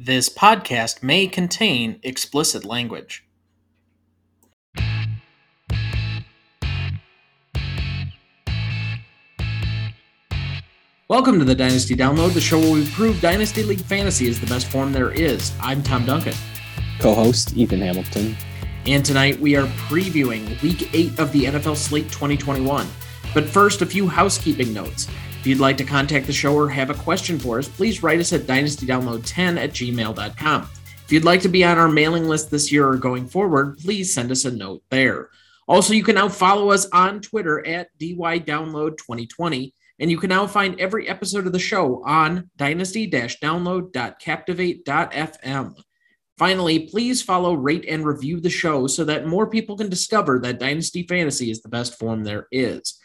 This podcast may contain explicit language. Welcome to the Dynasty Download, the show where we prove Dynasty League Fantasy is the best form there is. I'm Tom Duncan. Co host Ethan Hamilton. And tonight we are previewing week eight of the NFL slate 2021. But first, a few housekeeping notes. If you'd like to contact the show or have a question for us, please write us at dynastydownload10 at gmail.com. If you'd like to be on our mailing list this year or going forward, please send us a note there. Also, you can now follow us on Twitter at DYDownload2020, and you can now find every episode of the show on dynasty-download.captivate.fm. Finally, please follow, rate, and review the show so that more people can discover that Dynasty Fantasy is the best form there is.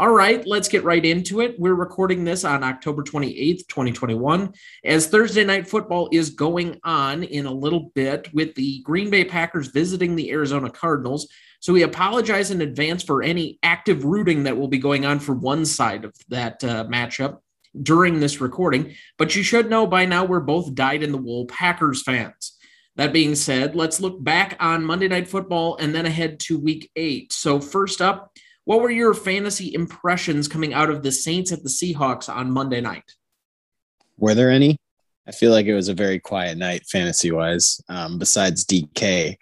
All right, let's get right into it. We're recording this on October 28th, 2021, as Thursday night football is going on in a little bit with the Green Bay Packers visiting the Arizona Cardinals. So we apologize in advance for any active rooting that will be going on for one side of that uh, matchup during this recording. But you should know by now we're both dyed in the wool Packers fans. That being said, let's look back on Monday Night Football and then ahead to week eight. So, first up, what were your fantasy impressions coming out of the Saints at the Seahawks on Monday night? Were there any? I feel like it was a very quiet night fantasy wise. Um, besides DK,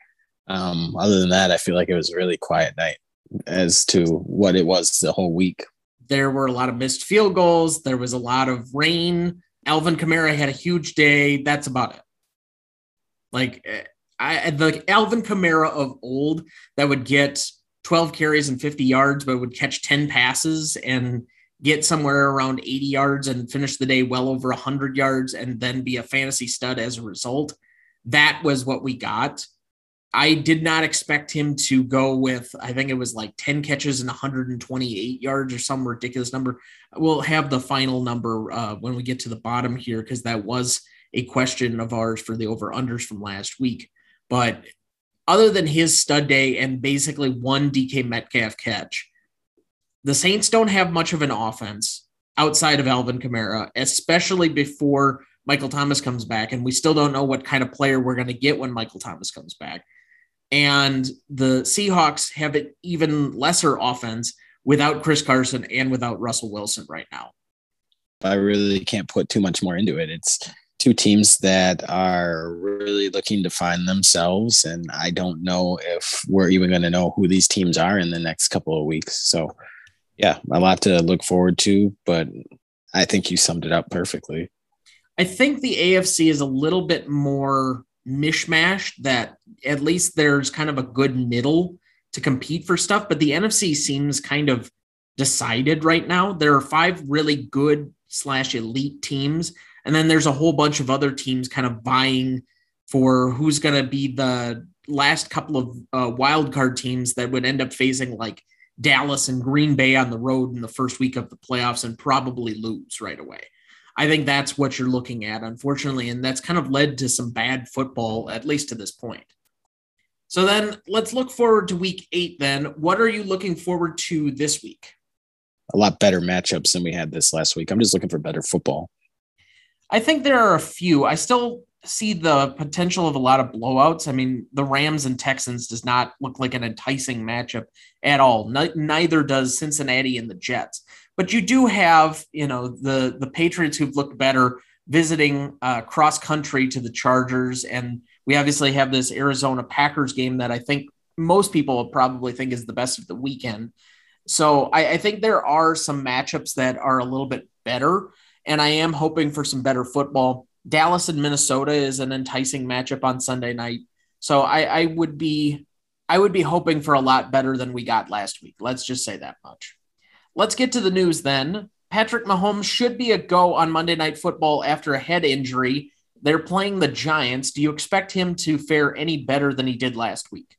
um, other than that, I feel like it was a really quiet night as to what it was the whole week. There were a lot of missed field goals. There was a lot of rain. Alvin Kamara had a huge day. That's about it. Like eh, I, the Alvin Kamara of old that would get 12 carries and 50 yards, but would catch 10 passes and get somewhere around 80 yards and finish the day well over 100 yards and then be a fantasy stud as a result. That was what we got. I did not expect him to go with, I think it was like 10 catches and 128 yards or some ridiculous number. We'll have the final number uh, when we get to the bottom here because that was a question of ours for the over unders from last week. But other than his stud day and basically one DK Metcalf catch, the Saints don't have much of an offense outside of Alvin Kamara, especially before Michael Thomas comes back. And we still don't know what kind of player we're going to get when Michael Thomas comes back. And the Seahawks have an even lesser offense without Chris Carson and without Russell Wilson right now. I really can't put too much more into it. It's two teams that are really looking to find themselves. And I don't know if we're even going to know who these teams are in the next couple of weeks. So, yeah, a lot to look forward to, but I think you summed it up perfectly. I think the AFC is a little bit more mishmash that at least there's kind of a good middle to compete for stuff, but the NFC seems kind of decided right now. There are five really good slash elite teams and then there's a whole bunch of other teams kind of vying for who's going to be the last couple of uh, wild card teams that would end up facing like Dallas and Green Bay on the road in the first week of the playoffs and probably lose right away. I think that's what you're looking at, unfortunately. And that's kind of led to some bad football, at least to this point. So then let's look forward to week eight. Then, what are you looking forward to this week? A lot better matchups than we had this last week. I'm just looking for better football. I think there are a few. I still see the potential of a lot of blowouts. I mean, the Rams and Texans does not look like an enticing matchup at all. neither does Cincinnati and the Jets. But you do have, you know, the the Patriots who've looked better visiting uh, cross country to the Chargers, and we obviously have this Arizona Packers game that I think most people probably think is the best of the weekend. So I, I think there are some matchups that are a little bit better and I am hoping for some better football. Dallas and Minnesota is an enticing matchup on Sunday night, so I, I would be I would be hoping for a lot better than we got last week. Let's just say that much. Let's get to the news then. Patrick Mahomes should be a go on Monday Night Football after a head injury. They're playing the Giants. Do you expect him to fare any better than he did last week?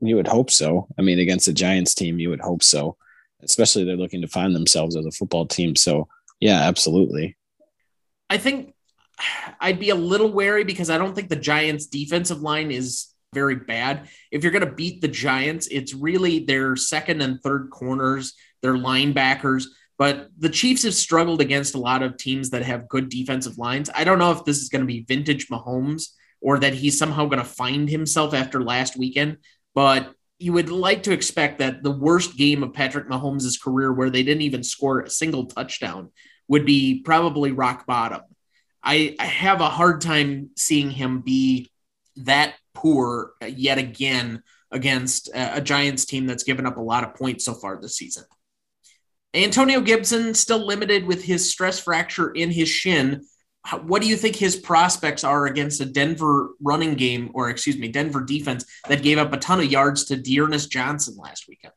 You would hope so. I mean, against the Giants team, you would hope so. Especially they're looking to find themselves as a football team. So yeah, absolutely. I think I'd be a little wary because I don't think the Giants' defensive line is very bad. If you're going to beat the Giants, it's really their second and third corners, their linebackers. But the Chiefs have struggled against a lot of teams that have good defensive lines. I don't know if this is going to be vintage Mahomes or that he's somehow going to find himself after last weekend, but you would like to expect that the worst game of Patrick Mahomes' career, where they didn't even score a single touchdown, would be probably rock bottom. I, I have a hard time seeing him be that poor yet again against a, a Giants team that's given up a lot of points so far this season. Antonio Gibson still limited with his stress fracture in his shin. What do you think his prospects are against a Denver running game, or excuse me, Denver defense that gave up a ton of yards to D'Ernest Johnson last weekend?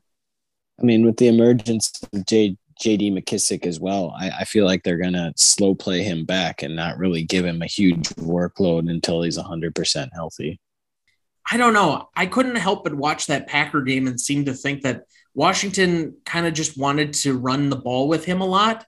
I mean, with the emergence of J, JD McKissic as well, I, I feel like they're going to slow play him back and not really give him a huge workload until he's 100% healthy. I don't know. I couldn't help but watch that Packer game and seem to think that Washington kind of just wanted to run the ball with him a lot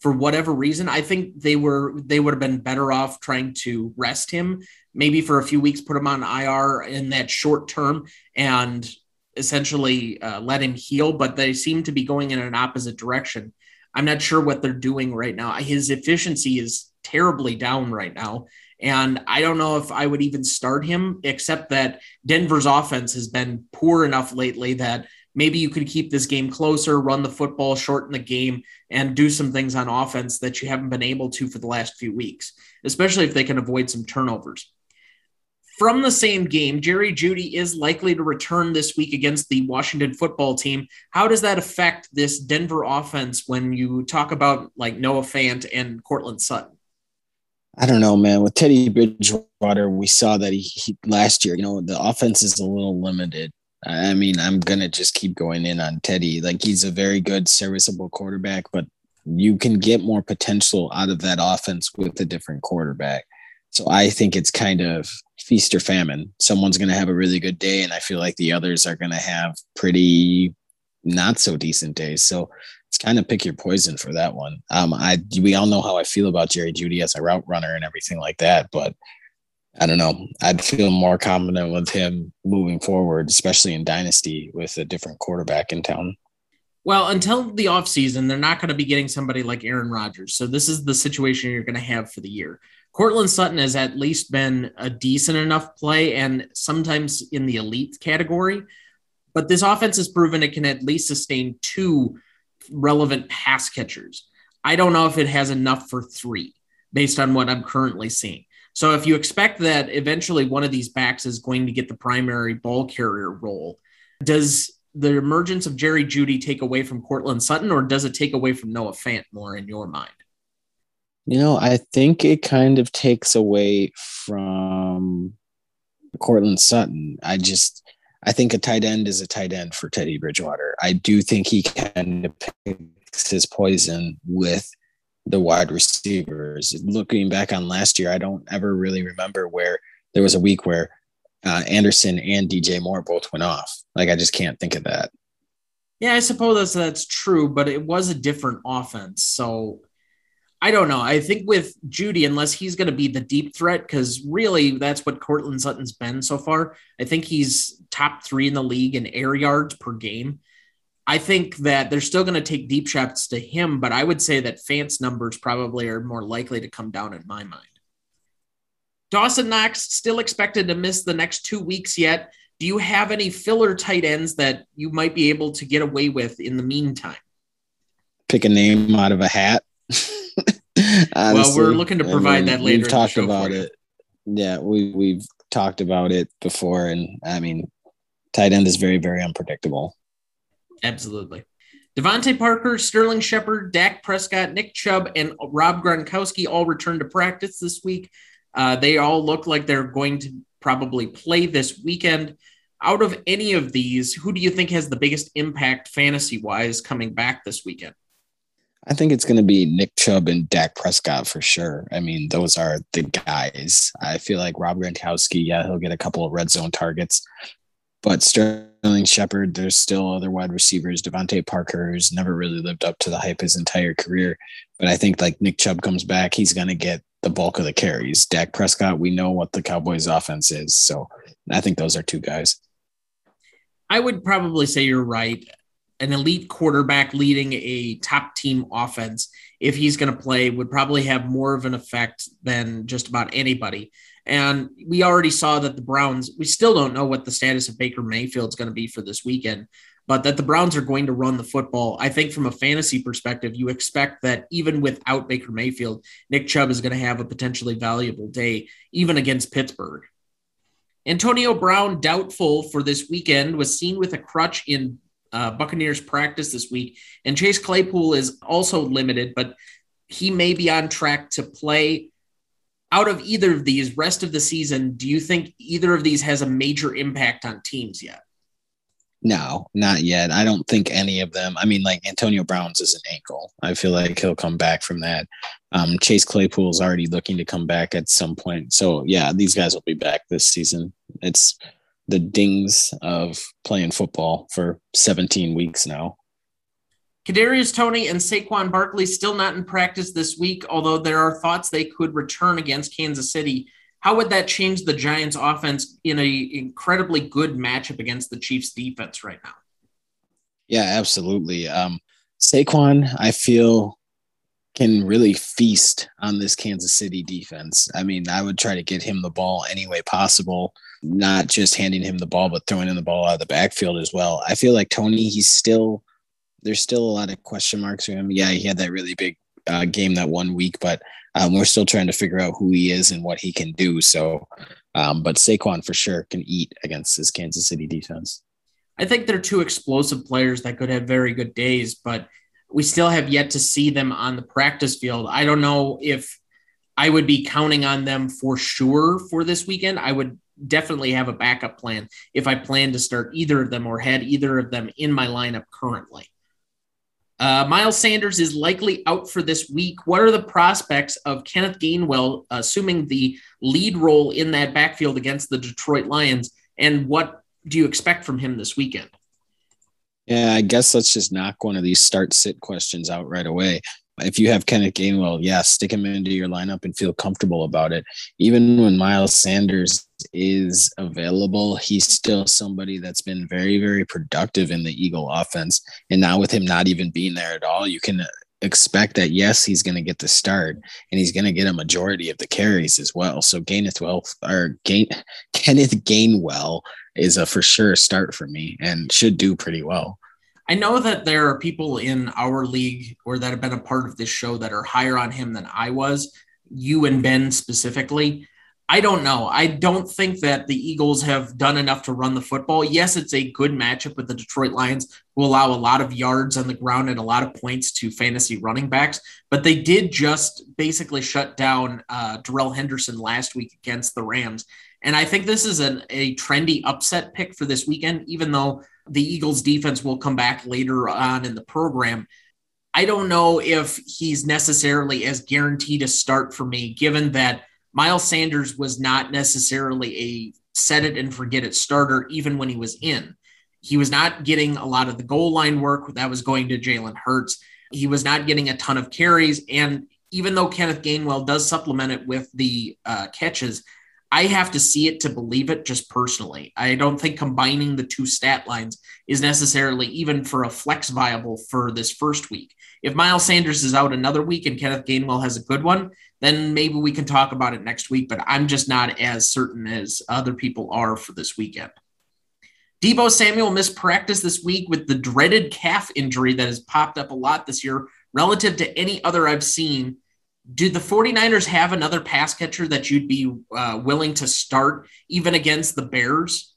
for whatever reason. I think they were they would have been better off trying to rest him, maybe for a few weeks, put him on IR in that short term, and essentially uh, let him heal. But they seem to be going in an opposite direction. I'm not sure what they're doing right now. His efficiency is terribly down right now. And I don't know if I would even start him, except that Denver's offense has been poor enough lately that maybe you could keep this game closer, run the football, shorten the game, and do some things on offense that you haven't been able to for the last few weeks, especially if they can avoid some turnovers. From the same game, Jerry Jeudy is likely to return this week against the Washington football team. How does that affect this Denver offense when you talk about like Noah Fant and Courtland Sutton? I don't know, man. With Teddy Bridgewater, we saw that he, he last year, you know, the offense is a little limited I mean, I'm gonna just keep going in on Teddy. Like he's a very good, serviceable quarterback, but you can get more potential out of that offense with a different quarterback. So I think it's kind of feast or famine. Someone's gonna have a really good day, and I feel like the others are gonna have pretty not so decent days. So it's kind of pick your poison for that one. Um, I we all know how I feel about Jerry Jeudy as a route runner and everything like that, but I don't know. I'd feel more confident with him moving forward, especially in Dynasty with a different quarterback in town. Well, until the offseason, they're not going to be getting somebody like Aaron Rodgers. So this is the situation you're going to have for the year. Courtland Sutton has at least been a decent enough play and sometimes in the elite category. But this offense has proven it can at least sustain two relevant pass catchers. I don't know if it has enough for three based on what I'm currently seeing. So if you expect that eventually one of these backs is going to get the primary ball carrier role, does the emergence of Jerry Jeudy take away from Courtland Sutton, or does it take away from Noah Fant more in your mind? You know, I think it kind of takes away from Courtland Sutton. I just I think a tight end is a tight end for Teddy Bridgewater. I do think he kind of picks his poison with the wide receivers. Looking back on last year, I don't ever really remember where there was a week where uh, Anderson and DJ Moore both went off. Like I just can't think of that. Yeah, I suppose that's, that's true, but it was a different offense. So I don't know. I think with Jeudy, unless he's going to be the deep threat, because really that's what Courtland Sutton's been so far. I think he's top three in the league in air yards per game. I think that they're still going to take deep shots to him, but I would say that Fant's numbers probably are more likely to come down in my mind. Dawson Knox still expected to miss the next two weeks yet. Do you have any filler tight ends that you might be able to get away with in the meantime? Pick a name out of a hat. well, we're looking to provide I mean, that later. We've talked about it. Yeah, we we've talked about it before, and I mean, tight end is very very unpredictable. Absolutely. DeVante Parker, Sterling Shepard, Dak Prescott, Nick Chubb, and Rob Gronkowski all returned to practice this week. Uh, they all look like they're going to probably play this weekend. Out of any of these, who do you think has the biggest impact fantasy wise coming back this weekend? I think it's going to be Nick Chubb and Dak Prescott for sure. I mean, those are the guys. I feel like Rob Gronkowski, yeah, he'll get a couple of red zone targets, but Sterling Shepard, there's still other wide receivers. DeVante Parker, who's never really lived up to the hype his entire career. But I think like Nick Chubb comes back, he's going to get the bulk of the carries. Dak Prescott, we know what the Cowboys offense is. So I think those are two guys. I would probably say you're right. An elite quarterback leading a top team offense, if he's going to play, would probably have more of an effect than just about anybody. And we already saw that the Browns, we still don't know what the status of Baker Mayfield is going to be for this weekend, but that the Browns are going to run the football. I think from a fantasy perspective, you expect that even without Baker Mayfield, Nick Chubb is going to have a potentially valuable day, even against Pittsburgh. Antonio Brown, doubtful for this weekend, was seen with a crutch in uh, Buccaneers practice this week. And Chase Claypool is also limited, but he may be on track to play out of either of these rest of the season, do you think either of these has a major impact on teams yet? No, not yet. I don't think any of them. I mean, like Antonio Brown's is an ankle. I feel like he'll come back from that. Um, Chase Claypool's already looking to come back at some point. So yeah, these guys will be back this season. It's the dings of playing football for 17 weeks now. Kadarius Toney and Saquon Barkley still not in practice this week, although there are thoughts they could return against Kansas City. How would that change the Giants' offense in a incredibly good matchup against the Chiefs' defense right now? Yeah, absolutely. Um, Saquon, I feel, can really feast on this Kansas City defense. I mean, I would try to get him the ball any way possible, not just handing him the ball, but throwing in the ball out of the backfield as well. I feel like Toney, he's still there's still a lot of question marks for him. Yeah, he had that really big uh, game that one week, but um, we're still trying to figure out who he is and what he can do. So, um, but Saquon for sure can eat against this Kansas City defense. I think they're two explosive players that could have very good days, but we still have yet to see them on the practice field. I don't know if I would be counting on them for sure for this weekend. I would definitely have a backup plan if I plan to start either of them or had either of them in my lineup currently. Uh, Miles Sanders is likely out for this week. What are the prospects of Kenneth Gainwell assuming the lead role in that backfield against the Detroit Lions? And what do you expect from him this weekend? Yeah, I guess let's just knock one of these start sit questions out right away if you have Kenneth Gainwell, yeah, stick him into your lineup and feel comfortable about it. Even when Miles Sanders is available, he's still somebody that's been very, very productive in the Eagle offense. And now with him not even being there at all, you can expect that yes, he's going to get the start and he's going to get a majority of the carries as well. So Gaineth well or Gain Kenneth Gainwell is a for sure start for me and should do pretty well. I know that there are people in our league or that have been a part of this show that are higher on him than I was, you and Ben specifically. I don't know. I don't think that the Eagles have done enough to run the football. Yes, it's a good matchup with the Detroit Lions, who allow a lot of yards on the ground and a lot of points to fantasy running backs. But they did just basically shut down uh, Darrell Henderson last week against the Rams. And I think this is an, a trendy upset pick for this weekend, even though the Eagles defense will come back later on in the program. I don't know if he's necessarily as guaranteed a start for me, given that Miles Sanders was not necessarily a set it and forget it starter, even when he was in. He was not getting a lot of the goal line work that was going to Jalen Hurts. He was not getting a ton of carries. And even though Kenneth Gainwell does supplement it with the uh, catches, I have to see it to believe it just personally. I don't think combining the two stat lines is necessarily even for a flex viable for this first week. If Miles Sanders is out another week and Kenneth Gainwell has a good one, then maybe we can talk about it next week, but I'm just not as certain as other people are for this weekend. Deebo Samuel missed practice this week with the dreaded calf injury that has popped up a lot this year relative to any other I've seen do the 49ers have another pass catcher that you'd be uh, willing to start even against the Bears?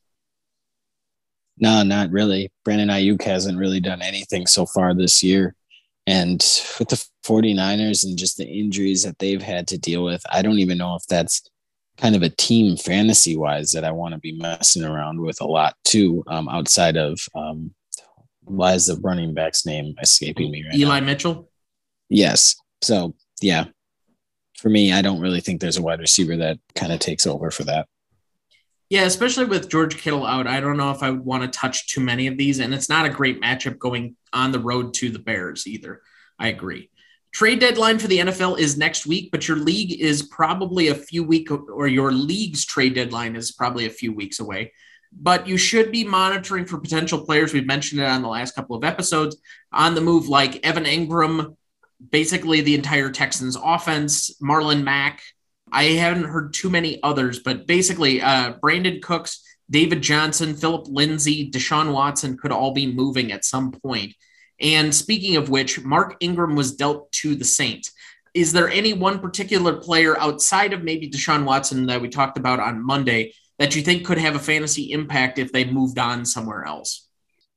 No, not really. Brandon Aiyuk hasn't really done anything so far this year. And with the 49ers and just the injuries that they've had to deal with, I don't even know if that's kind of a team fantasy wise that I want to be messing around with a lot too, um, outside of um, why is the running back's name escaping me right Eli now? Mitchell? Yes. So yeah, for me, I don't really think there's a wide receiver that kind of takes over for that. Yeah, especially with George Kittle out, I don't know if I would want to touch too many of these. And it's not a great matchup going on the road to the Bears either. I agree. Trade deadline for the NFL is next week, but your league is probably a few week or your league's trade deadline is probably a few weeks away. but you should be monitoring for potential players. We've mentioned it on the last couple of episodes on the move, like Evan Engram, basically the entire Texans offense, Marlon Mack. I haven't heard too many others, but basically, uh, Brandin Cooks, David Johnson, Phillip Lindsay, Deshaun Watson could all be moving at some point. And speaking of which, Mark Ingram was dealt to the Saints. Is there any one particular player outside of maybe Deshaun Watson that we talked about on Monday that you think could have a fantasy impact if they moved on somewhere else?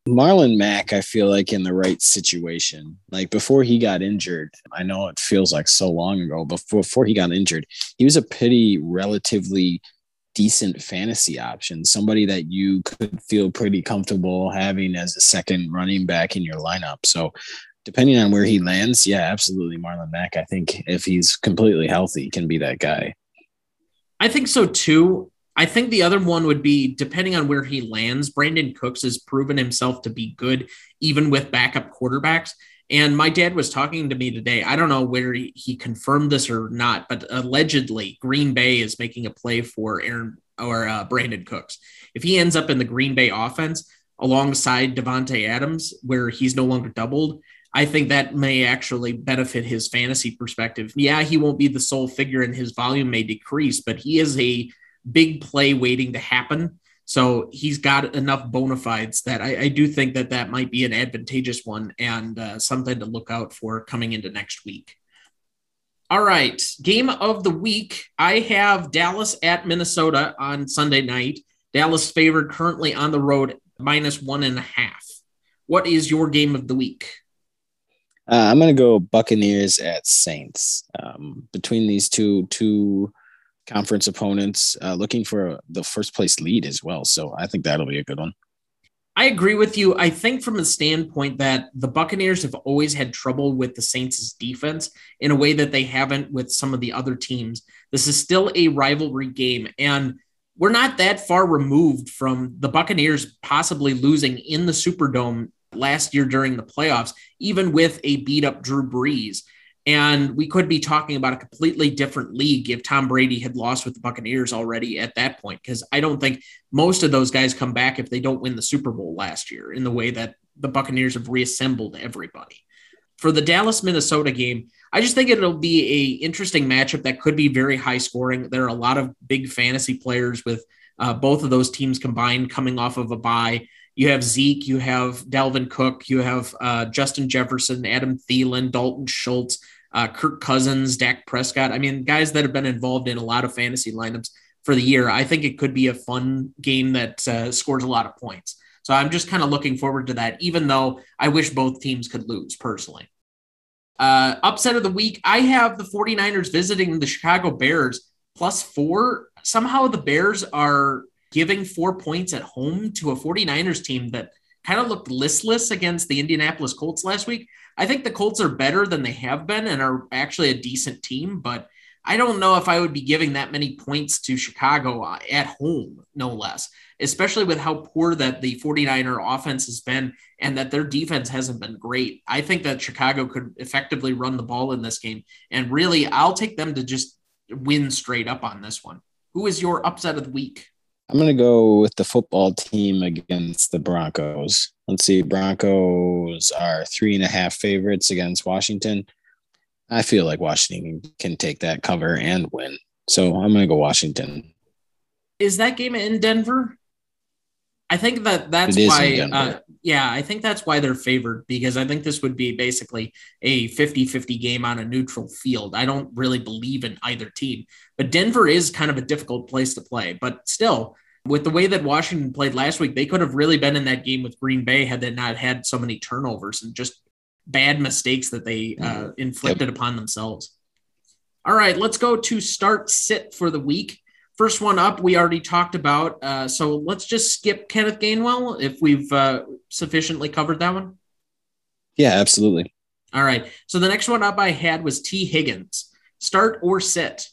Marlon Mack, I feel like in the right situation. Like before he got injured, I know it feels like so long ago, but before he got injured, he was a pretty relatively decent fantasy option, somebody that you could feel pretty comfortable having as a second running back in your lineup. So depending on where he lands, yeah, absolutely Marlon Mack. I think if he's completely healthy, can be that guy. I think so too. I think the other one would be depending on where he lands. Brandin Cooks has proven himself to be good, even with backup quarterbacks. And my dad was talking to me today. I don't know where he, confirmed this or not, but allegedly Green Bay is making a play for Aaron or uh, Brandin Cooks. If he ends up in the Green Bay offense alongside Davante Adams, where he's no longer doubled, I think that may actually benefit his fantasy perspective. Yeah, he won't be the sole figure and his volume may decrease, but he is a big play waiting to happen. So he's got enough bona fides that I, I do think that that might be an advantageous one and uh, something to look out for coming into next week. All right, game of the week. I have Dallas at Minnesota on Sunday night. Dallas favored currently on the road minus one and a half. What is your game of the week? Uh, I'm going to go Buccaneers at Saints. Um, between these two two conference opponents, uh, looking for the first place lead as well. So I think that'll be a good one. I agree with you. I think from the standpoint that the Buccaneers have always had trouble with the Saints' defense in a way that they haven't with some of the other teams. This is still a rivalry game, and we're not that far removed from the Buccaneers possibly losing in the Superdome last year during the playoffs, even with a beat up Drew Brees. And we could be talking about a completely different league if Tom Brady had lost with the Buccaneers already at that point. Because I don't think most of those guys come back if they don't win the Super Bowl last year in the way that the Buccaneers have reassembled everybody. For the Dallas Minnesota game, I just think it'll be a interesting matchup that could be very high scoring. There are a lot of big fantasy players with uh, both of those teams combined coming off of a bye. You have Zeke, you have Dalvin Cook, you have uh, Justin Jefferson, Adam Thielen, Dalton Schultz uh, Kirk Cousins, Dak Prescott. I mean, guys that have been involved in a lot of fantasy lineups for the year. I think it could be a fun game that uh, scores a lot of points. So I'm just kind of looking forward to that, even though I wish both teams could lose personally. Uh, upset of the week, I have the 49ers visiting the Chicago Bears plus four. Somehow the Bears are giving four points at home to a 49ers team that kind of looked listless against the Indianapolis Colts last week. I think the Colts are better than they have been and are actually a decent team, but I don't know if I would be giving that many points to Chicago uh, at home, no less, especially with how poor that the 49er offense has been and that their defense hasn't been great. I think that Chicago could effectively run the ball in this game. And really, I'll take them to just win straight up on this one. Who is your upset of the week? I'm going to go with the football team against the Broncos. Let's see. Broncos are three and a half favorites against Washington. I feel like Washington can take that cover and win. So I'm going to go Washington. Is that game in Denver? I think that that's why, uh, yeah, I think that's why they're favored because I think this would be basically a 50 50 game on a neutral field. I don't really believe in either team, but Denver is kind of a difficult place to play. But still, with the way that Washington played last week, they could have really been in that game with Green Bay had they not had so many turnovers and just bad mistakes that they uh, mm-hmm. inflicted yep. upon themselves. All right, let's go to start sit for the week. First one up, we already talked about. Uh, so let's just skip Kenneth Gainwell if we've uh, sufficiently covered that one. Yeah, absolutely. All right. So the next one up I had was Tee Higgins. Start or sit?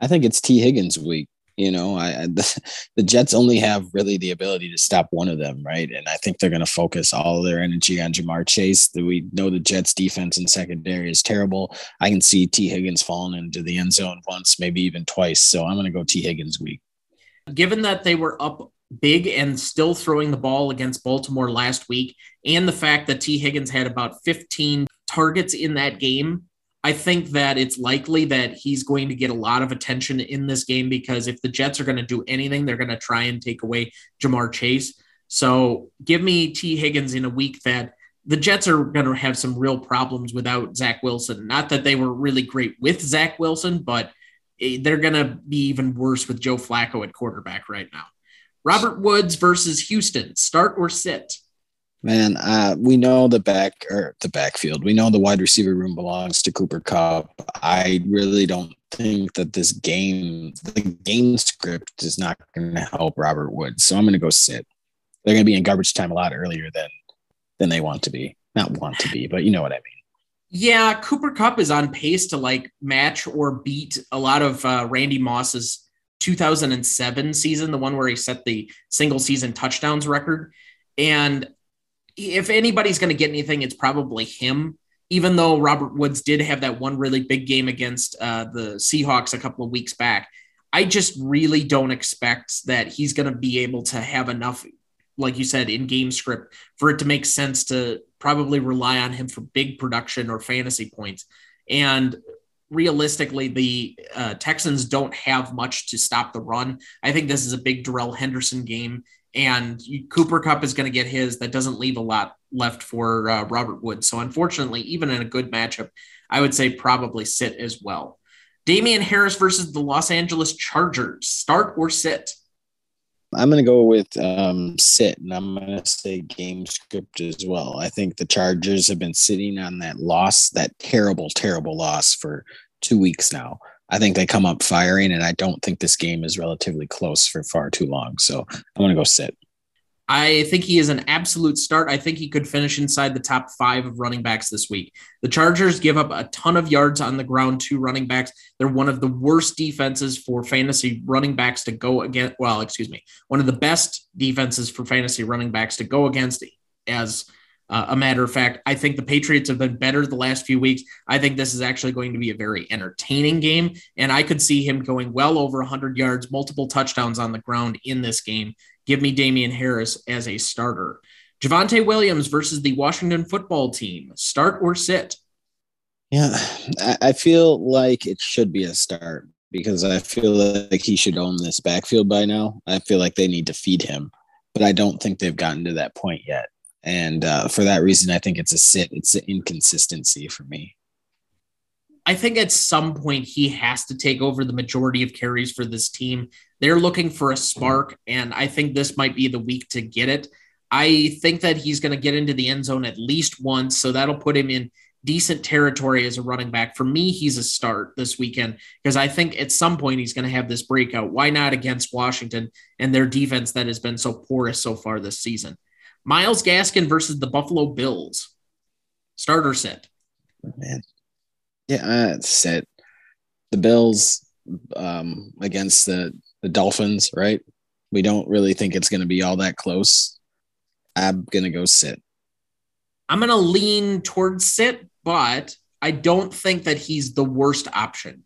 I think it's Tee Higgins week. You know, I, I the, the, Jets only have really the ability to stop one of them, right? And I think they're going to focus all their energy on Ja'Marr Chase. We know the Jets' defense and secondary is terrible. I can see Tee Higgins falling into the end zone once, maybe even twice. So I'm going to go Tee Higgins week. Given that they were up big and still throwing the ball against Baltimore last week, and the fact that Tee Higgins had about 15 targets in that game, I think that it's likely that he's going to get a lot of attention in this game because if the Jets are going to do anything, they're going to try and take away Ja'Marr Chase. So give me Tee Higgins in a week that the Jets are going to have some real problems without Zach Wilson. Not that they were really great with Zach Wilson, but eh, they're going to be even worse with Joe Flacco at quarterback right now. Robert Woods versus Houston, start or sit? Man, uh, we know the back or the backfield. We know the wide receiver room belongs to Cooper Kupp. I really don't think that this game, the game script, is not going to help Robert Woods. So I'm going to go sit. They're going to be in garbage time a lot earlier than than they want to be. Not want to be, but you know what I mean. Yeah, Cooper Kupp is on pace to like match or beat a lot of uh, Randy Moss's 2007 season, the one where he set the single season touchdowns record. And if anybody's going to get anything, it's probably him. Even though Robert Woods did have that one really big game against uh, the Seahawks a couple of weeks back, I just really don't expect that he's going to be able to have enough, like you said, in game script for it to make sense to probably rely on him for big production or fantasy points. And realistically, the uh, Texans don't have much to stop the run. I think this is a big Darrell Henderson game, and Cooper Kupp is going to get his. That doesn't leave a lot left for uh, Robert Woods. So, unfortunately, even in a good matchup, I would say probably sit as well. Damien Harris versus the Los Angeles Chargers. Start or sit? I'm going to go with um, sit, and I'm going to say game script as well. I think the Chargers have been sitting on that loss, that terrible, terrible loss for two weeks now. I think they come up firing, and I don't think this game is relatively close for far too long. So I'm going to go sit. I think he is an absolute start. I think he could finish inside the top five of running backs this week. The Chargers give up a ton of yards on the ground to running backs. They're one of the worst defenses for fantasy running backs to go against. Well, excuse me, one of the best defenses for fantasy running backs to go against. As uh, a matter of fact, I think the Patriots have been better the last few weeks. I think this is actually going to be a very entertaining game, and I could see him going well over 100 yards, multiple touchdowns on the ground in this game. Give me Damien Harris as a starter. Javonte Williams versus the Washington football team. Start or sit? Yeah, I feel like it should be a start because I feel like he should own this backfield by now. I feel like they need to feed him, but I don't think they've gotten to that point yet. And uh, for that reason, I think it's a sit. It's an inconsistency for me. I think at some point he has to take over the majority of carries for this team. They're looking for a spark, and I think this might be the week to get it. I think that he's going to get into the end zone at least once, so that'll put him in decent territory as a running back. For me, he's a start this weekend because I think at some point he's going to have this breakout. Why not against Washington and their defense that has been so porous so far this season? Myles Gaskin versus the Buffalo Bills. Starter set. Man. Yeah, uh, set. The Bills um, against the the Dolphins, right? We don't really think it's going to be all that close. I'm going to go sit. I'm going to lean towards sit, but I don't think that he's the worst option.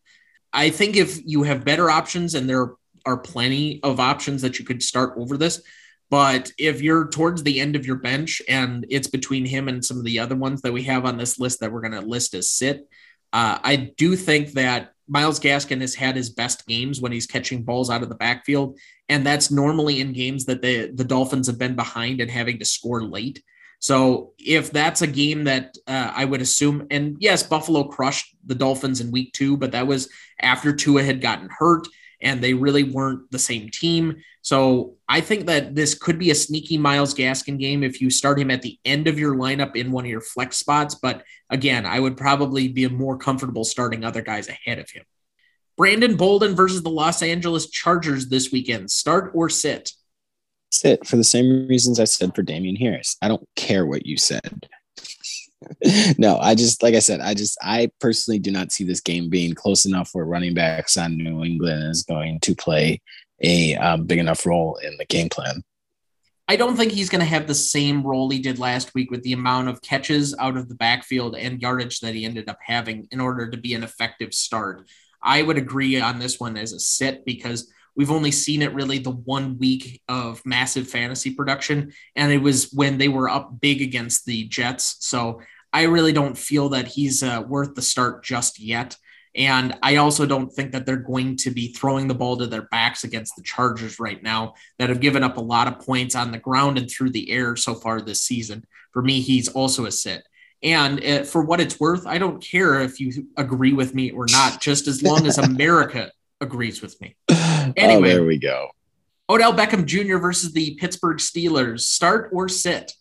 I think if you have better options, and there are plenty of options that you could start over this, but if you're towards the end of your bench and it's between him and some of the other ones that we have on this list that we're going to list as sit, uh, I do think that Myles Gaskin has had his best games when he's catching balls out of the backfield, and that's normally in games that the the Dolphins have been behind and having to score late. So if that's a game that uh, I would assume, and yes, Buffalo crushed the Dolphins in Week Two, but that was after Tua had gotten hurt and they really weren't the same team. So I think that this could be a sneaky Myles Gaskin game if you start him at the end of your lineup in one of your flex spots. But again, I would probably be more comfortable starting other guys ahead of him. Brandon Bolden versus the Los Angeles Chargers this weekend. Start or sit? Sit for the same reasons I said for Damien Harris. I don't care what you said. no, I just like I said, I just I personally do not see this game being close enough where running backs on New England is going to play a um, big enough role in the game plan. I don't think he's going to have the same role he did last week with the amount of catches out of the backfield and yardage that he ended up having in order to be an effective start. I would agree on this one as a sit because we've only seen it really the one week of massive fantasy production, and it was when they were up big against the Jets. So I really don't feel that he's uh, worth the start just yet. And I also don't think that they're going to be throwing the ball to their backs against the Chargers right now that have given up a lot of points on the ground and through the air so far this season. For me, he's also a sit. And uh, for what it's worth, I don't care if you agree with me or not, just as long as America agrees with me. Oh, anyway, oh, there we go. Odell Beckham Jr. versus the Pittsburgh Steelers. Start or sit?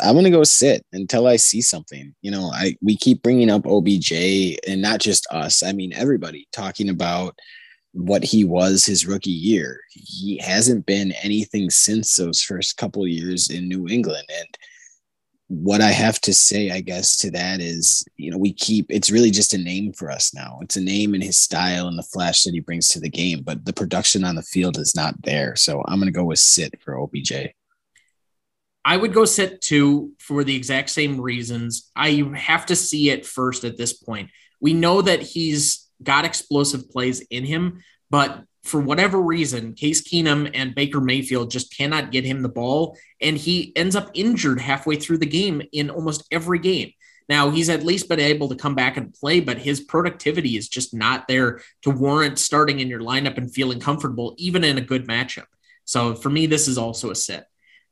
I'm gonna go sit until I see something. You know, I we keep bringing up OBJ and not just us. I mean, everybody talking about what he was his rookie year. He hasn't been anything since those first couple years in New England. And what I have to say, I guess, to that is, you know, we keep it's really just a name for us now. It's a name and his style and the flash that he brings to the game, but the production on the field is not there. So I'm gonna go with sit for OBJ. I would go sit two for the exact same reasons. I have to see it first at this point. We know that he's got explosive plays in him, but for whatever reason, Case Keenum and Baker Mayfield just cannot get him the ball, and he ends up injured halfway through the game in almost every game. Now, he's at least been able to come back and play, but his productivity is just not there to warrant starting in your lineup and feeling comfortable, even in a good matchup. So for me, this is also a sit.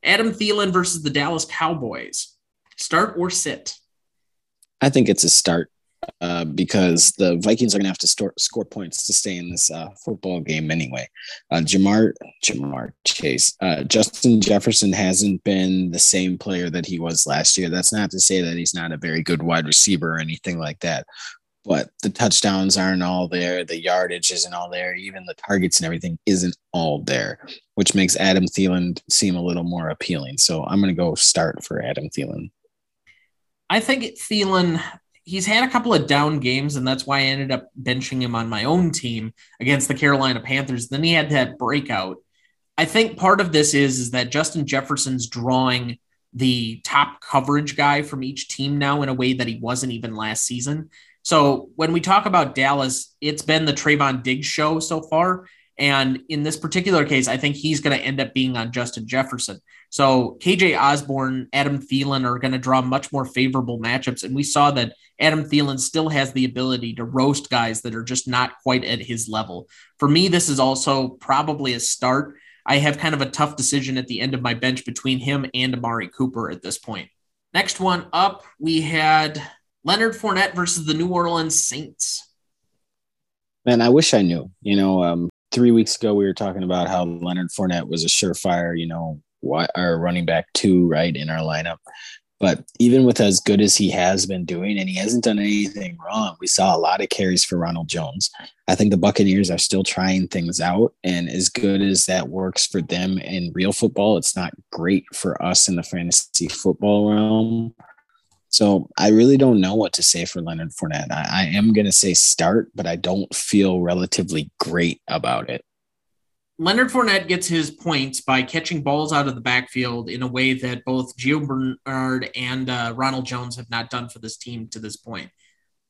Adam Thielen versus the Dallas Cowboys. Start or sit? I think it's a start uh, because the Vikings are going to have to score points to stay in this uh, football game anyway. Uh, Ja'Marr, Ja'Marr Chase, uh, Justin Jefferson hasn't been the same player that he was last year. That's not to say that he's not a very good wide receiver or anything like that but the touchdowns aren't all there. The yardage isn't all there. Even the targets and everything isn't all there, which makes Adam Thielen seem a little more appealing. So I'm going to go start for Adam Thielen. I think Thielen, he's had a couple of down games, and that's why I ended up benching him on my own team against the Carolina Panthers. Then he had that breakout. I think part of this is, is that Justin Jefferson's drawing the top coverage guy from each team now in a way that he wasn't even last season. So when we talk about Dallas, it's been the Trevon Diggs show so far. And in this particular case, I think he's going to end up being on Justin Jefferson. So KJ Osborn, Adam Thielen are going to draw much more favorable matchups. And we saw that Adam Thielen still has the ability to roast guys that are just not quite at his level. For me, this is also probably a start. I have kind of a tough decision at the end of my bench between him and Amari Cooper at this point. Next one up, we had Leonard Fournette versus the New Orleans Saints. Man, I wish I knew. You know, um, three weeks ago we were talking about how Leonard Fournette was a surefire, you know, our running back two right in our lineup. But even with as good as he has been doing, and he hasn't done anything wrong, we saw a lot of carries for Ronald Jones. I think the Buccaneers are still trying things out. And as good as that works for them in real football, it's not great for us in the fantasy football realm. So I really don't know what to say for Leonard Fournette. I, I am going to say start, but I don't feel relatively great about it. Leonard Fournette gets his points by catching balls out of the backfield in a way that both Gio Bernard and uh, Ronald Jones have not done for this team to this point.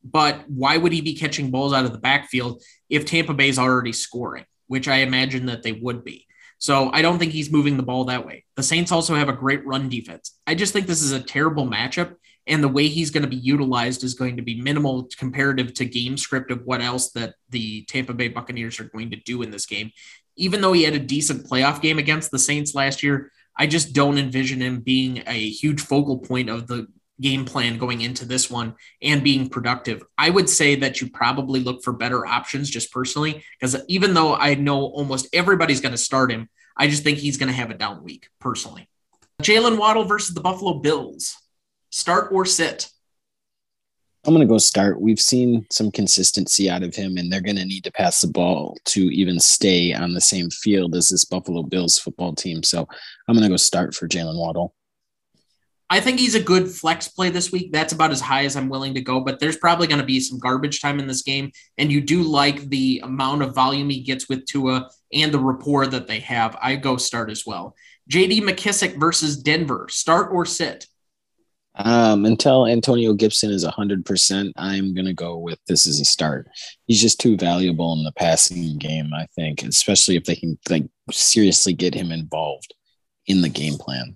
But why would he be catching balls out of the backfield if Tampa Bay is already scoring, which I imagine that they would be? So I don't think he's moving the ball that way. The Saints also have a great run defense. I just think this is a terrible matchup and the way he's going to be utilized is going to be minimal comparative to game script of what else that the Tampa Bay Buccaneers are going to do in this game. Even though he had a decent playoff game against the Saints last year, I just don't envision him being a huge focal point of the game plan going into this one and being productive. I would say that you probably look for better options just personally, because even though I know almost everybody's going to start him, I just think he's going to have a down week personally. Jaylen Waddle versus the Buffalo Bills. Start or sit? I'm going to go start. We've seen some consistency out of him, and they're going to need to pass the ball to even stay on the same field as this Buffalo Bills football team. So I'm going to go start for Jaylen Waddle. I think he's a good flex play this week. That's about as high as I'm willing to go, but there's probably going to be some garbage time in this game. And you do like the amount of volume he gets with Tua and the rapport that they have. I go start as well. JD McKissic versus Denver. Start or sit? Um, until Antonio Gibson is 100%, I'm going to go with this as a start. He's just too valuable in the passing game, I think, especially if they can like seriously get him involved in the game plan.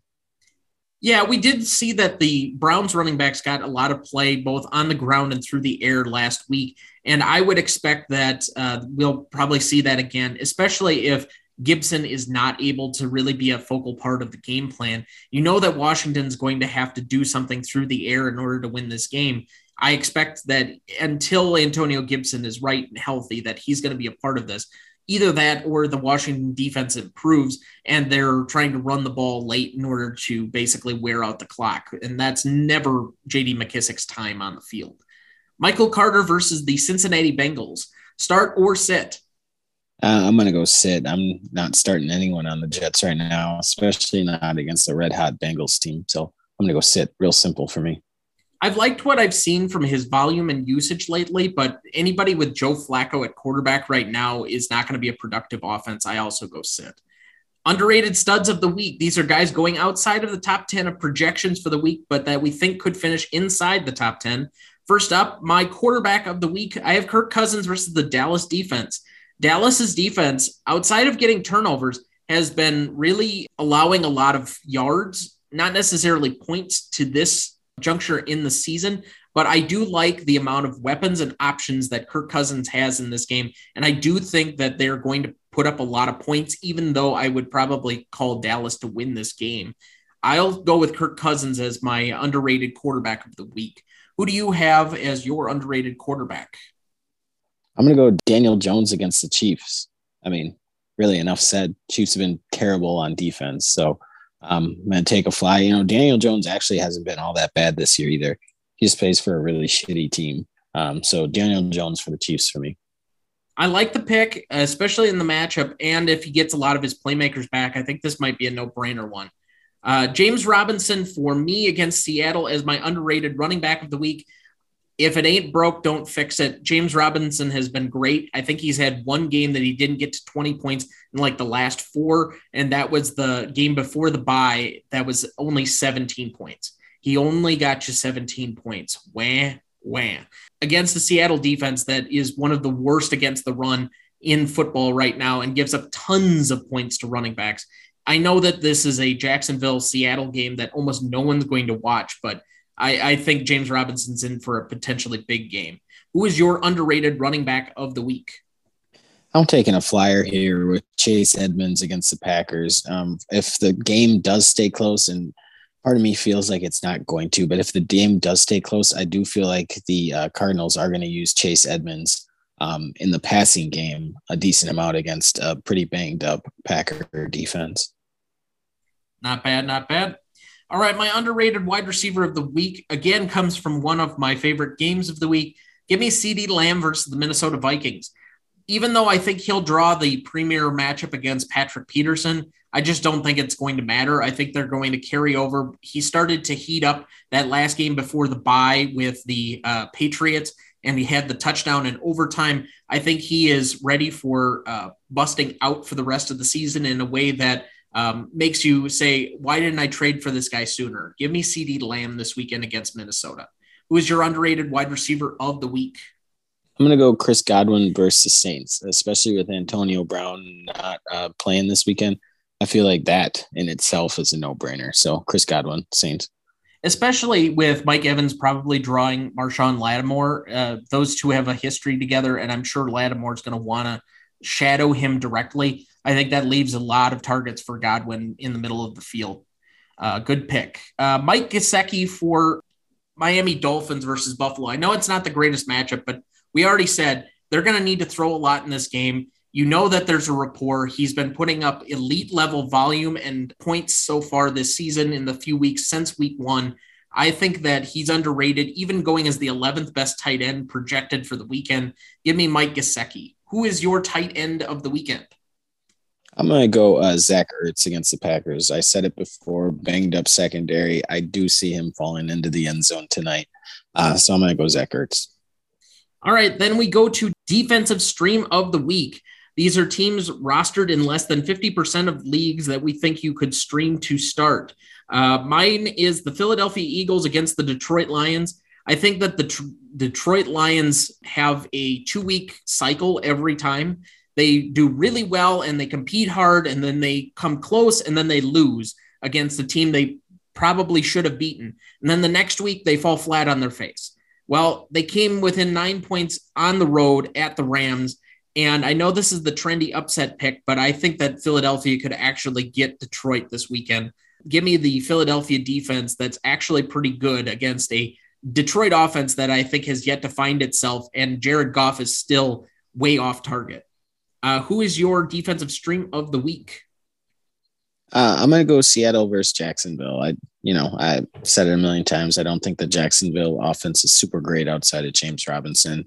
Yeah, we did see that the Browns running backs got a lot of play both on the ground and through the air last week. And I would expect that uh, we'll probably see that again, especially if Gibson is not able to really be a focal part of the game plan. You know that Washington's going to have to do something through the air in order to win this game. I expect that until Antonio Gibson is right and healthy, that he's going to be a part of this. Either that or the Washington defense improves and they're trying to run the ball late in order to basically wear out the clock. And that's never JD McKissic's time on the field. Michael Carter versus the Cincinnati Bengals. Start or sit? Uh, I'm going to go sit. I'm not starting anyone on the Jets right now, especially not against the red hot Bengals team. So I'm going to go sit. Real simple for me. I've liked what I've seen from his volume and usage lately, but anybody with Joe Flacco at quarterback right now is not going to be a productive offense. I also go sit. Underrated studs of the week. These are guys going outside of the top 10 of projections for the week, but that we think could finish inside the top 10. First up, my quarterback of the week. I have Kirk Cousins versus the Dallas defense. Dallas's defense, outside of getting turnovers, has been really allowing a lot of yards, not necessarily points to this juncture in the season, but I do like the amount of weapons and options that Kirk Cousins has in this game. And I do think that they're going to put up a lot of points, even though I would probably call Dallas to win this game. I'll go with Kirk Cousins as my underrated quarterback of the week. Who do you have as your underrated quarterback? I'm going to go Daniel Jones against the Chiefs. I mean, really enough said. Chiefs have been terrible on defense. So um, I'm going to take a fly. You know, Daniel Jones actually hasn't been all that bad this year either. He just plays for a really shitty team. Um, so Daniel Jones for the Chiefs for me. I like the pick, especially in the matchup. And if he gets a lot of his playmakers back, I think this might be a no brainer one. Uh, James Robinson for me against Seattle as my underrated running back of the week if it ain't broke, don't fix it. James Robinson has been great. I think he's had one game that he didn't get to 20 points in like the last four, and that was the game before the bye. That was only 17 points. He only got you 17 points. Wah, wah. Against the Seattle defense, that is one of the worst against the run in football right now and gives up tons of points to running backs. I know that this is a Jacksonville Seattle game that almost no one's going to watch, but I, I think James Robinson's in for a potentially big game. Who is your underrated running back of the week? I'm taking a flyer here with Chase Edmonds against the Packers. Um, if the game does stay close, and part of me feels like it's not going to, but if the game does stay close, I do feel like the uh, Cardinals are going to use Chase Edmonds um, in the passing game a decent amount against a pretty banged up Packer defense. Not bad, not bad. All right, my underrated wide receiver of the week again comes from one of my favorite games of the week. Give me CeeDee Lamb versus the Minnesota Vikings. Even though I think he'll draw the premier matchup against Patrick Peterson, I just don't think it's going to matter. I think they're going to carry over. He started to heat up that last game before the bye with the uh, Patriots, and he had the touchdown in overtime. I think he is ready for uh, busting out for the rest of the season in a way that um, makes you say, why didn't I trade for this guy sooner? Give me CeeDee Lamb this weekend against Minnesota. Who is your underrated wide receiver of the week? I'm going to go Chris Godwin versus Saints, especially with Antonio Brown not uh, playing this weekend. I feel like that in itself is a no brainer. So Chris Godwin, Saints. Especially with Mike Evans probably drawing Marshon Lattimore. Uh, those two have a history together, and I'm sure Lattimore is going to want to shadow him directly. I think that leaves a lot of targets for Godwin in the middle of the field. Uh, good pick. Uh, Mike Gesicki for Miami Dolphins versus Buffalo. I know it's not the greatest matchup, but we already said they're going to need to throw a lot in this game. You know that there's a rapport. He's been putting up elite level volume and points so far this season in the few weeks since week one. I think that he's underrated, even going as the 11th best tight end projected for the weekend. Give me Mike Gesicki. Who is your tight end of the weekend? I'm going to go uh, Zach Ertz against the Packers. I said it before, banged up secondary. I do see him falling into the end zone tonight. Uh, so I'm going to go Zach Ertz. All right. Then we go to defensive stream of the week. These are teams rostered in less than 50% of leagues that we think you could stream to start. Uh, mine is the Philadelphia Eagles against the Detroit Lions. I think that the Tr- Detroit Lions have a two week cycle every time. They do really well and they compete hard, and then they come close and then they lose against the team they probably should have beaten. And then the next week they fall flat on their face. Well, they came within nine points on the road at the Rams and I know this is the trendy upset pick, but I think that Philadelphia could actually get Detroit this weekend. Give me the Philadelphia defense that's actually pretty good against a Detroit offense that I think has yet to find itself, and Jared Goff is still way off target. Uh, who is your defensive stream of the week? Uh, I'm going to go Seattle versus Jacksonville. I, you know, I said it a million times. I don't think the Jacksonville offense is super great outside of James Robinson.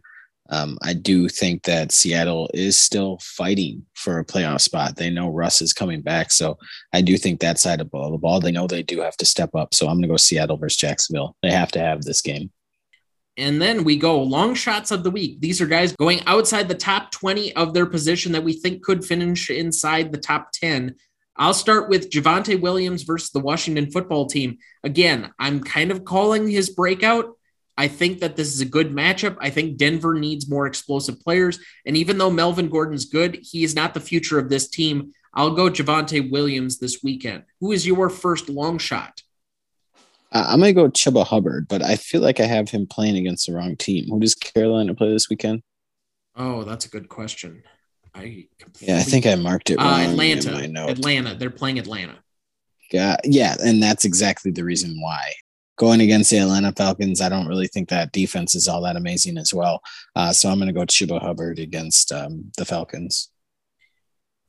Um, I do think that Seattle is still fighting for a playoff spot. They know Russ is coming back. So I do think that side of the ball, they know they do have to step up. So I'm going to go Seattle versus Jacksonville. They have to have this game. And then we go long shots of the week. These are guys going outside the top 20 of their position that we think could finish inside the top 10. I'll start with Javonte Williams versus the Washington football team. Again, I'm kind of calling his breakout. I think that this is a good matchup. I think Denver needs more explosive players. And even though Melvin Gordon's good, he is not the future of this team. I'll go Javonte Williams this weekend. Who is your first long shot? Uh, I'm going to go Chuba Hubbard, but I feel like I have him playing against the wrong team. Who does Carolina play this weekend? Oh, that's a good question. I yeah, I think I marked it wrong. Uh, Atlanta. Atlanta. They're playing Atlanta. Yeah, yeah, and that's exactly the reason why going against the Atlanta Falcons, I don't really think that defense is all that amazing as well. Uh, so I'm going to go Chuba Hubbard against um, the Falcons.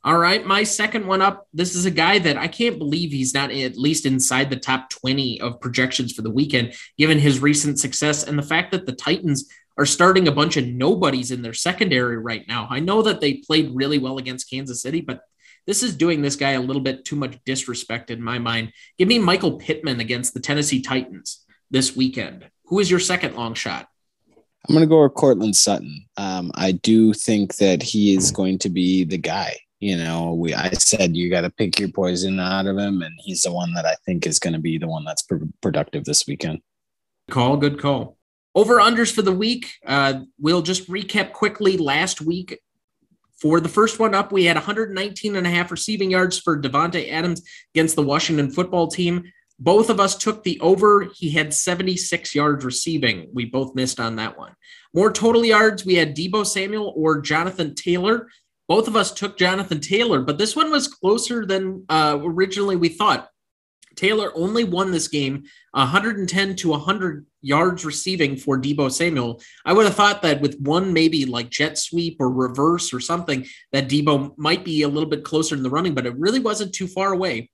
All right, my second one up. This is a guy that I can't believe he's not at least inside the top 20 of projections for the weekend, given his recent success and the fact that the Titans are starting a bunch of nobodies in their secondary right now. I know that they played really well against Kansas City, but this is doing this guy a little bit too much disrespect in my mind. Give me Michael Pittman against the Tennessee Titans this weekend. Who is your second long shot? I'm going to go with Courtland Sutton. Um, I do think that he is going to be the guy. You know, we I said you got to pick your poison out of him, and he's the one that I think is going to be the one that's pr- productive this weekend. Call, good call. Over unders for the week. Uh, we'll just recap quickly. Last week, for the first one up, we had 119 and a half receiving yards for Davante Adams against the Washington football team. Both of us took the over. He had 76 yards receiving. We both missed on that one. More total yards, we had Deebo Samuel or Jonathan Taylor. Both of us took Jonathan Taylor, but this one was closer than uh, originally we thought. Taylor only won this game 110 to 100 yards receiving for Deebo Samuel. I would have thought that with one maybe like jet sweep or reverse or something, that Deebo might be a little bit closer in the running, but it really wasn't too far away.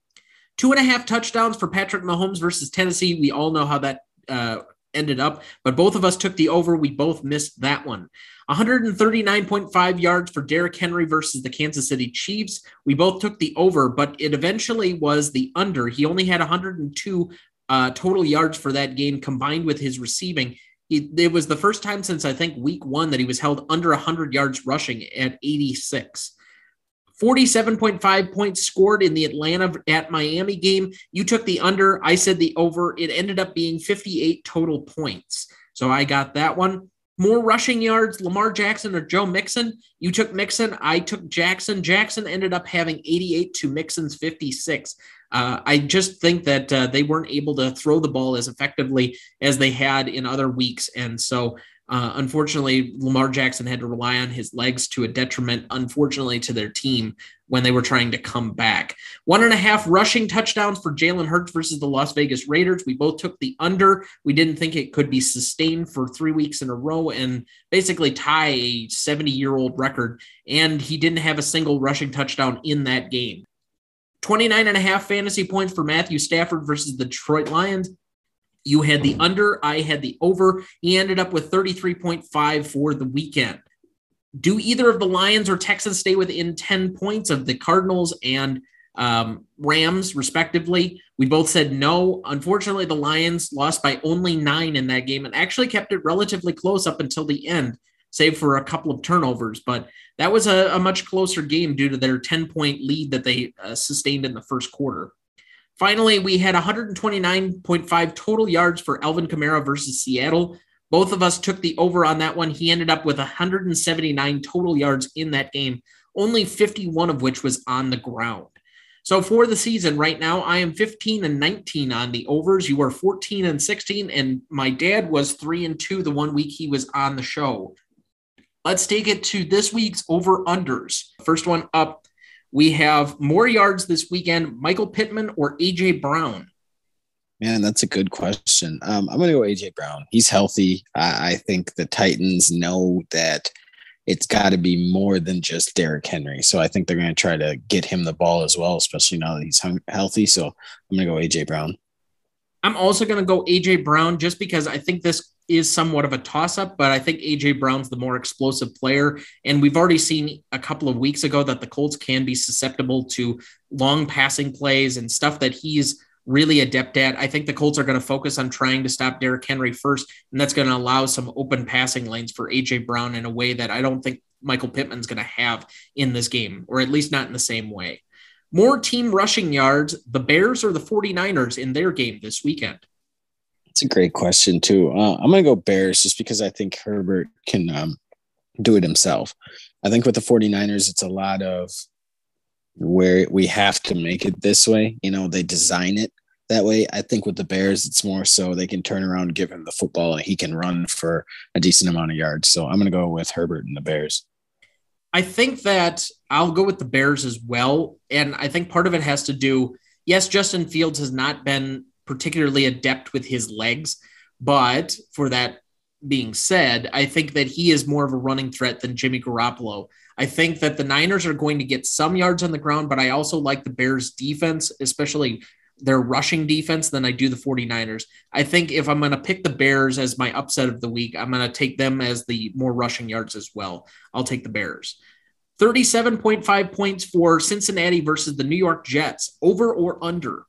Two and a half touchdowns for Patrick Mahomes versus Tennessee. We all know how that uh, ended up, but both of us took the over. We both missed that one. 139.5 yards for Derrick Henry versus the Kansas City Chiefs. We both took the over, but it eventually was the under. He only had 102 uh, total yards for that game combined with his receiving. It, it was the first time since I think week one that he was held under 100 yards rushing at 86. 47.5 points scored in the Atlanta at Miami game. You took the under. I said the over. It ended up being 58 total points. So I got that one. More rushing yards, Lamar Jackson or Joe Mixon. You took Mixon. I took Jackson. Jackson ended up having 88 to Mixon's 56. Uh, I just think that uh, they weren't able to throw the ball as effectively as they had in other weeks. And so uh, unfortunately, Lamar Jackson had to rely on his legs to a detriment, unfortunately, to their team when they were trying to come back. One and a half rushing touchdowns for Jalen Hurts versus the Las Vegas Raiders. We both took the under. We didn't think it could be sustained for three weeks in a row and basically tie a 70 year old record. And he didn't have a single rushing touchdown in that game. 29 and a half fantasy points for Matthew Stafford versus the Detroit Lions. You had the under, I had the over. He ended up with 33.5 for the weekend. Do either of the Lions or Texans stay within 10 points of the Cardinals and um, Rams, respectively? We both said no. Unfortunately, the Lions lost by only nine in that game and actually kept it relatively close up until the end. save for a couple of turnovers. But that was a, a much closer game due to their 10 point lead that they uh, sustained in the first quarter. Finally, we had 129.5 total yards for Alvin Kamara versus Seattle. Both of us took the over on that one. He ended up with 179 total yards in that game, only 51 of which was on the ground. So for the season right now, I am 15 and 19 on the overs. You are 14 and 16, and my dad was three and two the one week he was on the show. Let's take it to this week's over unders. First one up, we have more yards this weekend, Michael Pittman or AJ Brown. Man, that's a good question. Um, I'm going to go AJ Brown. He's healthy. I, I think the Titans know that it's got to be more than just Derrick Henry. So I think they're going to try to get him the ball as well, especially now that he's hung- healthy. So I'm going to go AJ Brown. I'm also going to go AJ Brown just because I think this is somewhat of a toss up, but I think AJ Brown's the more explosive player. And we've already seen a couple of weeks ago that the Colts can be susceptible to long passing plays and stuff that he's really adept at. I think the Colts are going to focus on trying to stop Derrick Henry first, and that's going to allow some open passing lanes for AJ Brown in a way that I don't think Michael Pittman's going to have in this game, or at least not in the same way. More team rushing yards, the Bears or the 49ers in their game this weekend? It's a great question, too. Uh, I'm going to go Bears just because I think Herbert can um, do it himself. I think with the 49ers, it's a lot of where we have to make it this way. You know, they design it that way. I think with the Bears, it's more so they can turn around, give him the football, and he can run for a decent amount of yards. So I'm going to go with Herbert and the Bears. I think that I'll go with the Bears as well. And I think part of it has to do, yes, Justin Fields has not been particularly adept with his legs, but for that being said, I think that he is more of a running threat than Jimmy Garoppolo. I think that the Niners are going to get some yards on the ground, but I also like the Bears defense, especially their rushing defense than I do the 49ers. I think if I'm going to pick the Bears as my upset of the week, I'm going to take them as the more rushing yards as well. I'll take the Bears. 37.5 points for Cincinnati versus the New York Jets. Over or under?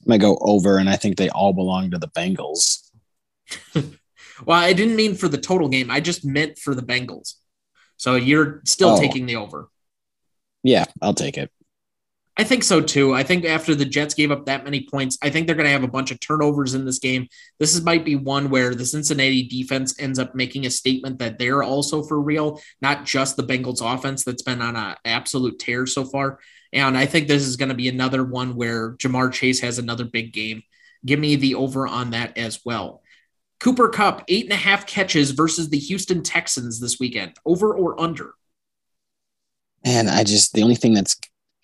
I might go over, and I think they all belong to the Bengals. well, I didn't mean for the total game. I just meant for the Bengals. So you're still oh. taking the over. Yeah, I'll take it. I think so too. I think after the Jets gave up that many points, I think they're going to have a bunch of turnovers in this game. This is, might be one where the Cincinnati defense ends up making a statement that they're also for real, not just the Bengals offense that's been on an absolute tear so far. And I think this is going to be another one where Ja'Marr Chase has another big game. Give me the over on that as well. Cooper Kupp, eight and a half catches versus the Houston Texans this weekend. Over or under? And I just, the only thing that's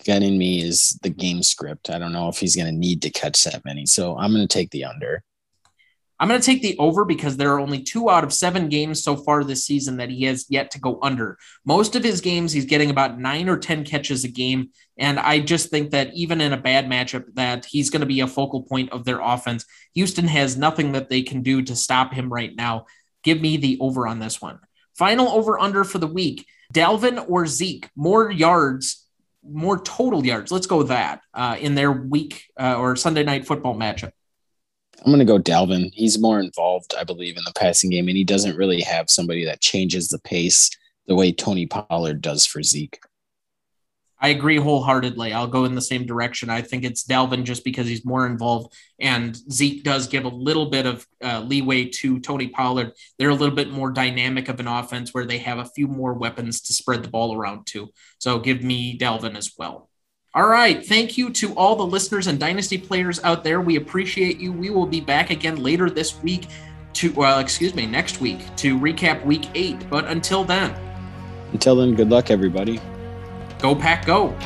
getting me is the game script. I don't know if he's going to need to catch that many. So I'm going to take the under. I'm going to take the over because there are only two out of seven games so far this season that he has yet to go under. Most of his games, he's getting about nine or 10 catches a game. And I just think that even in a bad matchup, that he's going to be a focal point of their offense. Houston has nothing that they can do to stop him right now. Give me the over on this one. Final over under for the week. Dalvin or Zeke, more yards more total yards. Let's go with that uh, in their week uh, or Sunday night football matchup. I'm going to go Dalvin. He's more involved, I believe, in the passing game, and he doesn't really have somebody that changes the pace the way Tony Pollard does for Zeke. I agree wholeheartedly. I'll go in the same direction. I think it's Dalvin just because he's more involved, and Zeke does give a little bit of uh, leeway to Tony Pollard. They're a little bit more dynamic of an offense where they have a few more weapons to spread the ball around to. So give me Dalvin as well. All right. Thank you to all the listeners and Dynasty players out there. We appreciate you. We will be back again later this week to, well, excuse me, next week to recap week eight. But until then, until then, good luck, everybody. Go Pack Go!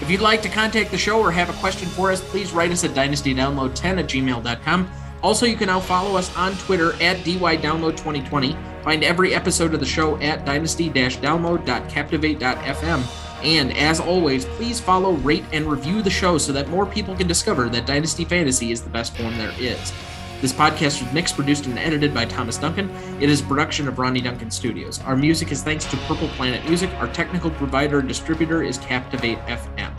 If you'd like to contact the show or have a question for us, please write us at dynastydownload10 at gmail.com. Also, you can now follow us on Twitter at DYDownload2020. Find every episode of the show at dynasty-download.captivate.fm. And as always, please follow, rate, and review the show so that more people can discover that Dynasty Fantasy is the best form there is. This podcast was mixed, produced, and edited by Thomas Duncan. It is a production of Ronnie Duncan Studios. Our music is thanks to Purple Planet Music. Our technical provider and distributor is Captivate FM.